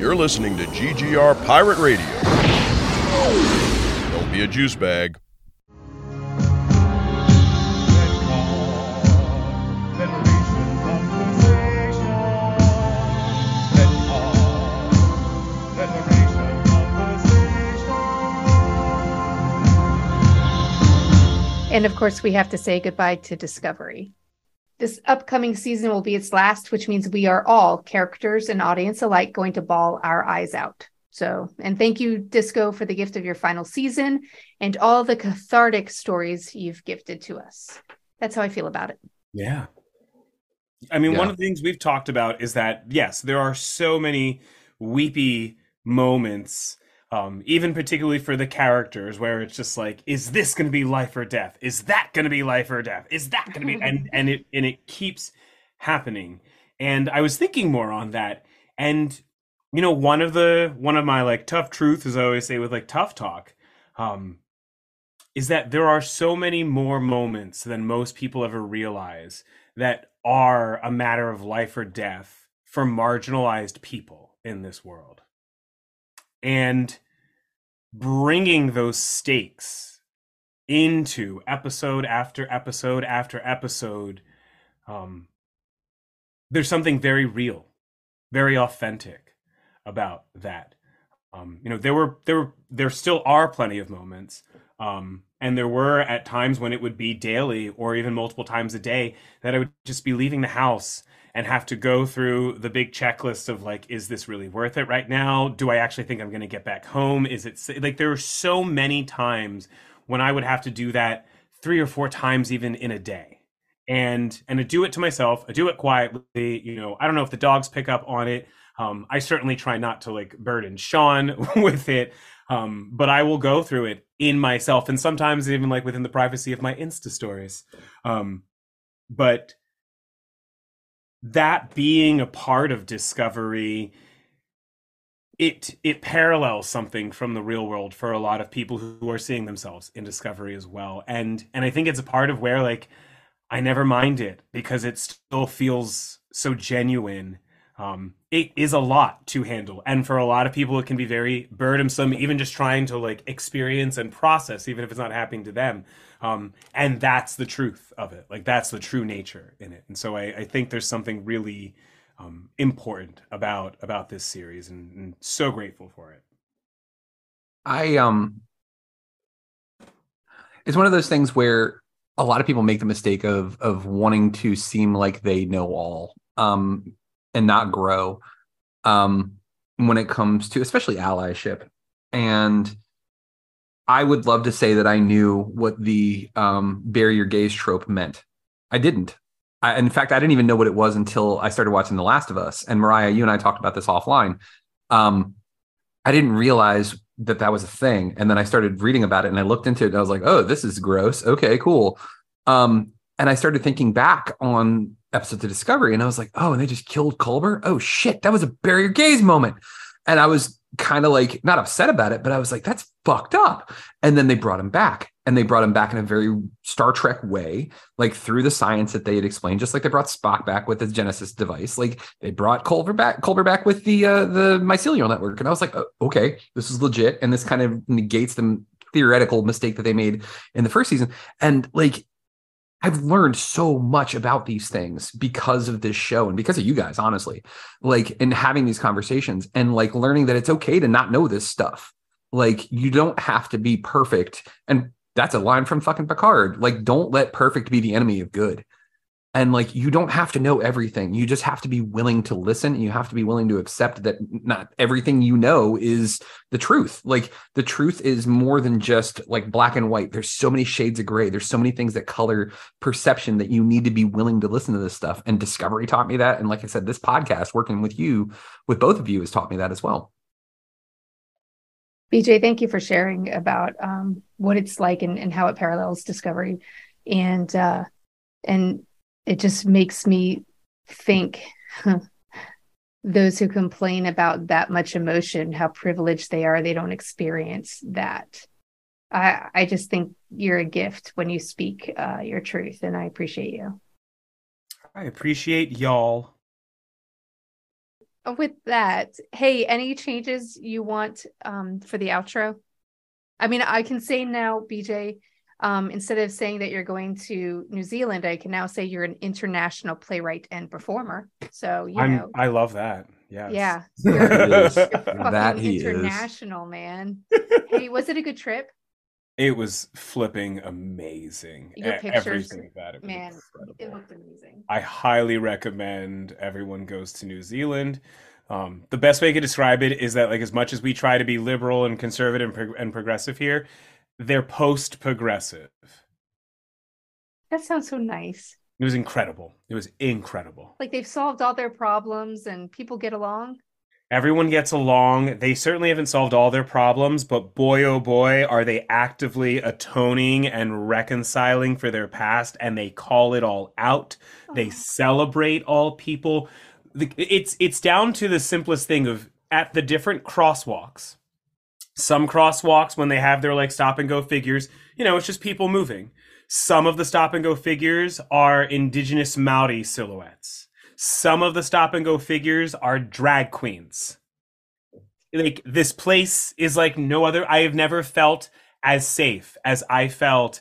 You're listening to GGR Pirate Radio. Don't be a juice bag. And of course, we have to say goodbye to Discovery. This upcoming season will be its last, which means we are all characters and audience alike going to ball our eyes out. So, and thank you, Disco, for the gift of your final season and all the cathartic stories you've gifted to us. That's how I feel about it. Yeah. I mean, yeah. one of the things we've talked about is that, yes, there are so many weepy moments um, even particularly for the characters where it's just like is this going to be life or death? Is that going to be life or death? Is that going to be and and it and it keeps happening. And i was thinking more on that. And you know one of the one of my like tough truths as i always say with like tough talk um is that there are so many more moments than most people ever realize that are a matter of life or death for marginalized people in this world and bringing those stakes into episode after episode after episode um, there's something very real very authentic about that. Um, you know there were there there still are plenty of moments um, and there were at times when it would be daily or even multiple times a day that i would just be leaving the house and have to go through the big checklist of like is this really worth it right now? Do i actually think i'm going to get back home? Is it like there are so many times when i would have to do that three or four times even in a day. And and to do it to myself. I do it quietly you know i don't know if the dogs pick up on it. Um, i certainly try not to like burden sean with it. Um, but i will go through it in myself and sometimes even like within the privacy of my insta stories. Um, but that being a part of discovery it it parallels something from the real world for a lot of people who are seeing themselves in discovery as well. And and i think it's a part of where like i never mind it because it still feels so genuine um, it is a lot to handle. And for a lot of people it can be very burdensome even just trying to like experience and process even if it's not happening to them. Um, and that's the truth of it. Like that's the true nature in it. And so i, I think there's something really um, important about about this series and, and so grateful for it. I um it's one of those things where a lot of people make the mistake of of wanting to seem like they know all. Um and not grow um, when it comes to especially allyship. And I would love to say that I knew what the um, your gays trope meant. I didn't. I, in fact, I didn't even know what it was until I started watching The Last of Us. And Mariah, you and I talked about this offline. Um, I didn't realize that that was a thing. And then I started reading about it and I looked into it and I was like, oh, this is gross. Okay, cool. Um, and I started thinking back on episodes of Discovery, and I was like, oh, and they just killed Culber. Oh shit, that was a bury your gays moment. And I was kind of like not upset about it, but I was like, that's fucked up. And then they brought him back, and they brought him back in a very Star Trek way, like through the science that they had explained, just like they brought Spock back with the Genesis device. Like they brought Culver back, Culber back with the uh, the mycelial network, and I was like, oh, okay, this is legit, and this kind of negates the theoretical mistake that they made in the first season. And like I've learned so much about these things because of this show and because of you guys, honestly. Like, in having these conversations and like learning that it's okay to not know this stuff. Like, you don't have to be perfect. And that's a line from fucking Picard. Like, don't let perfect be the enemy of good and like you don't have to know everything. You just have to be willing to listen and you have to be willing to accept that not everything you know is the truth. Like the truth is more than just like black and white. There's so many shades of gray. There's so many things that color perception that you need to be willing to listen to this stuff. And discovery taught me that. And like i said this podcast working with you with both of you has taught me that as well. Bj thank you for sharing about um, what it's like and, and how it parallels discovery. And uh and it just makes me think those who complain about that much emotion how privileged they are they don't experience that. I i just think you're a gift when you speak uh, your truth and i appreciate you. I appreciate y'all. With that, hey, any changes you want um, for the outro? I mean, I can say now, BJ, um, instead of saying that you're going to New Zealand, I can now say you're an international playwright and performer. So you I'm, know, I love that. Yes. yeah, He you're, That fucking he is. international, man. hey, was it a good trip? It was flipping amazing. Your pictures, Everything about it was Man, incredible. it looked amazing. I highly recommend everyone goes to New Zealand. Um, the best way I could describe it is that, like, as much as we try to be liberal and conservative and, prog- and progressive here, they're post-progressive. That sounds so nice. It was incredible. It was incredible. Like they've solved all their problems and people get along. Everyone gets along. They certainly haven't solved all their problems, but boy, oh boy, are they actively atoning and reconciling for their past, and they call it all out. They Oh. celebrate all people. It's it's down to the simplest thing of at the different crosswalks. Some crosswalks, when they have their like stop and go figures, you know, it's just people moving. Some of the stop and go figures are indigenous Maori silhouettes. Some of the stop and go figures are drag queens. Like this place is like no other. I have never felt as safe as I felt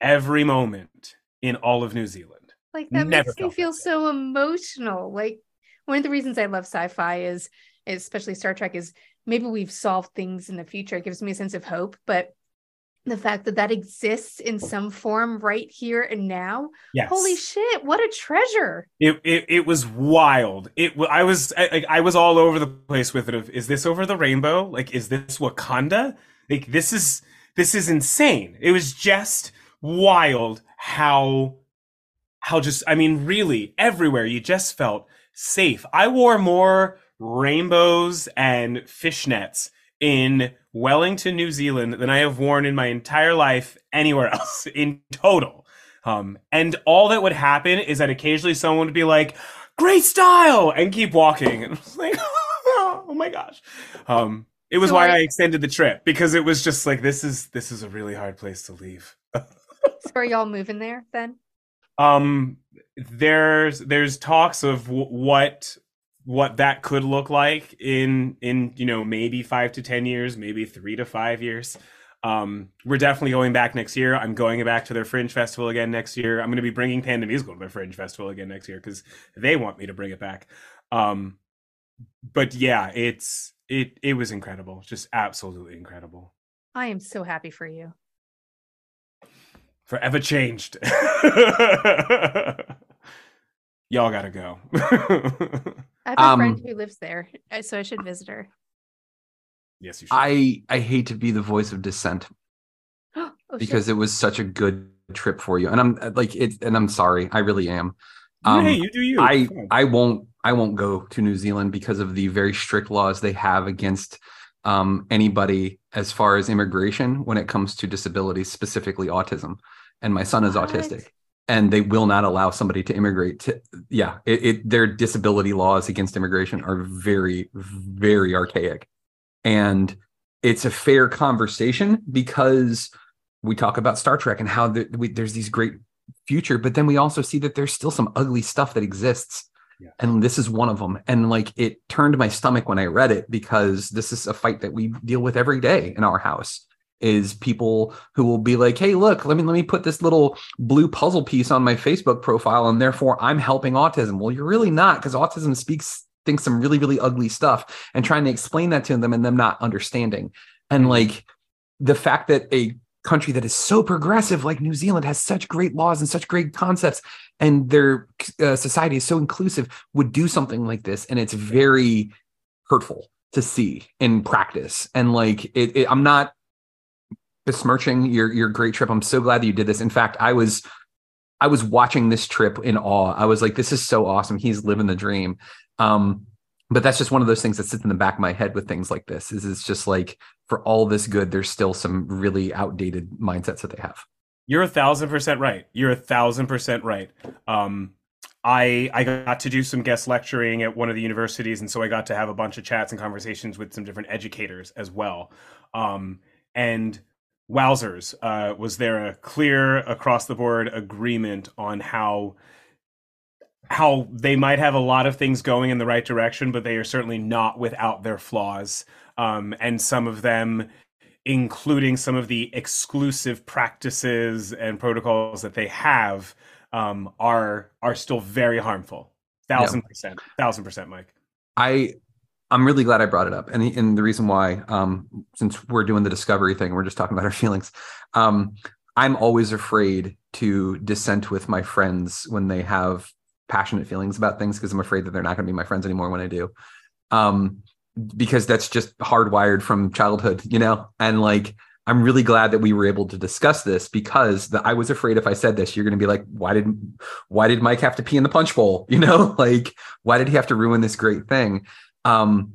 every moment in all of New Zealand. Like that Never makes me feel that so emotional. Like one of the reasons I love sci-fi is, especially Star Trek, is maybe we've solved things in the future. It gives me a sense of hope, but the fact that that exists in some form right here and now, Yes. holy shit, what a treasure! It, it it was wild. It I was I, I I was all over the place with it. Of is this over the rainbow? Like is this Wakanda? Like this is this is insane. It was just wild how how just I mean really everywhere you just felt safe. I wore more rainbows and fishnets in Wellington, New Zealand than I have worn in my entire life anywhere else in total. Um, and all that would happen is that occasionally someone would be like, "Great style," and keep walking, and I was like, "Oh my gosh!" Um, it was So why are- I extended the trip because it was just like this is this is a really hard place to leave. So are y'all moving there then? Um, there's there's talks of w- what what that could look like in in you know maybe five to ten years, maybe three to five years. Um, we're definitely going back next year. I'm going back to their Fringe Festival again next year. I'm going to be bringing Panda Musical to their Fringe Festival again next year because they want me to bring it back. Um, but yeah, it's it it was incredible, just absolutely incredible. I am so happy for you. Forever changed. Y'all gotta go. I have a Um, friend who lives there, uh, so I should visit her. yes, you should. I I hate to be the voice of dissent oh, shit. because it was such a good trip for you, and I'm uh, like it, and I'm sorry, I really am. Um, hey, you do you. I I won't I won't go to New Zealand because of the very strict laws they have against um, anybody as far as immigration when it comes to disabilities, specifically autism. And my son is What? autistic, and they will not allow somebody to immigrate. To yeah, it, it their disability laws against immigration are very very archaic, and it's a fair conversation because we talk about Star Trek and how the, we, there's these great future, but then we also see that there's still some ugly stuff that exists. Yeah. And this is one of them. And like it turned my stomach when I read it because this is a fight that we deal with every day in our house is people who will be like, "Hey, look, let me let me put this little blue puzzle piece on my Facebook profile and therefore I'm helping autism." Well, you're really not because autism speaks thinks some really really ugly stuff and trying to explain that to them and them not understanding. And like the fact that a country that is so progressive like New Zealand has such great laws and such great concepts and their uh, society is so inclusive would do something like this and it's very hurtful to see in practice and like it, it I'm not besmirching your your great trip I'm so glad that you did this in fact I was I was watching this trip in awe I was like this is so awesome he's living the dream um but that's just one of those things that sits in the back of my head with things like this is it's just like for all this good there's still some really outdated mindsets that they have You're a thousand percent right. You're a thousand percent right. Um, I I got to do some guest lecturing at one of the universities, and so I got to have a bunch of chats and conversations with some different educators as well. Um, and wowzers, uh, was there a clear across the board agreement on how how they might have a lot of things going in the right direction, but they are certainly not without their flaws. Um, and some of them, including some of the exclusive practices and protocols that they have, um, are are still very harmful. Thousand yeah. percent, thousand percent, Mike. I I'm really glad I brought it up, and the, and the reason why, um, since we're doing the discovery thing, we're just talking about our feelings. Um, I'm always afraid to dissent with my friends when they have passionate feelings about things because I'm afraid that they're not going to be my friends anymore when I do. Um, because that's just hardwired from childhood, you know? And like, I'm really glad that we were able to discuss this because the, I was afraid if I said this, you're going to be like, why did, why did Mike have to pee in the punch bowl? You know, like, why did he have to ruin this great thing? Um,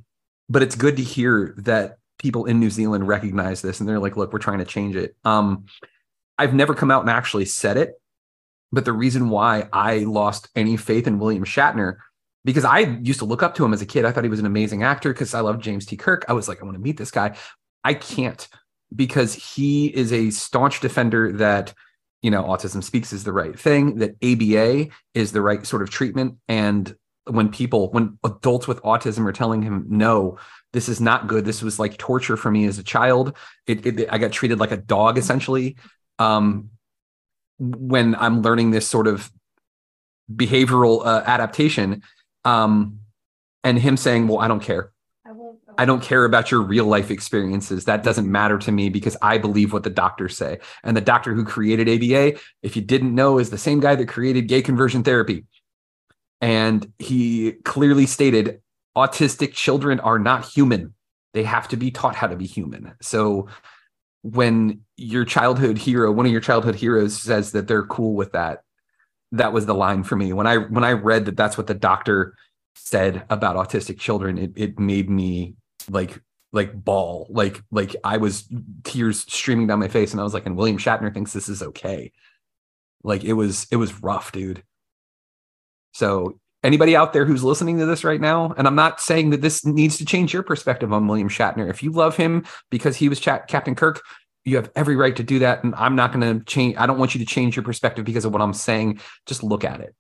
but it's good to hear that people in New Zealand recognize this and they're like, look, we're trying to change it. Um, I've never come out and actually said it, but the reason why I lost any faith in William Shatner, because I used to look up to him as a kid. I thought he was an amazing actor because I love James T. Kirk. I was like, I want to meet this guy. I can't because he is a staunch defender that you know autism speaks is the right thing that aba is the right sort of treatment and when people when adults with autism are telling him no this is not good this was like torture for me as a child it, it i got treated like a dog essentially um when I'm learning this sort of behavioral uh, adaptation, um, and him saying, "Well, I don't care. I, won't, I, won't. I don't care about your real life experiences. That doesn't matter to me because I believe what the doctors say." And the doctor who created ABA, if you didn't know, is the same guy that created gay conversion therapy. And he clearly stated, autistic children are not human. They have to be taught how to be human. So when your childhood hero, one of your childhood heroes says that they're cool with that, that was the line for me. When I when I read that that's what the doctor said about autistic children, it it made me like like ball like like I was tears streaming down my face, and I was like, and William Shatner thinks this is okay. Like it was it was rough, dude. So anybody out there who's listening to this right now, and I'm not saying that this needs to change your perspective on William Shatner. If you love him because he was Ch- Captain Kirk, you have every right to do that. And I'm not going to change. I don't want you to change your perspective because of what I'm saying. Just look at it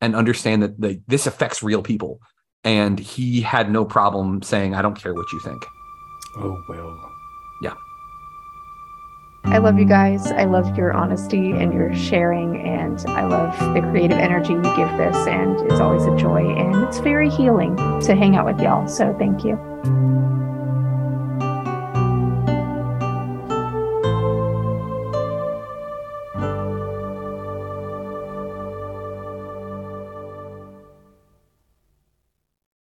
and understand that the, this affects real people. And he had no problem saying, I don't care what you think. Oh, well. Yeah. I love you guys. I love your honesty and your sharing, and I love the creative energy you give this. And it's always a joy, and it's very healing to hang out with y'all. So thank you.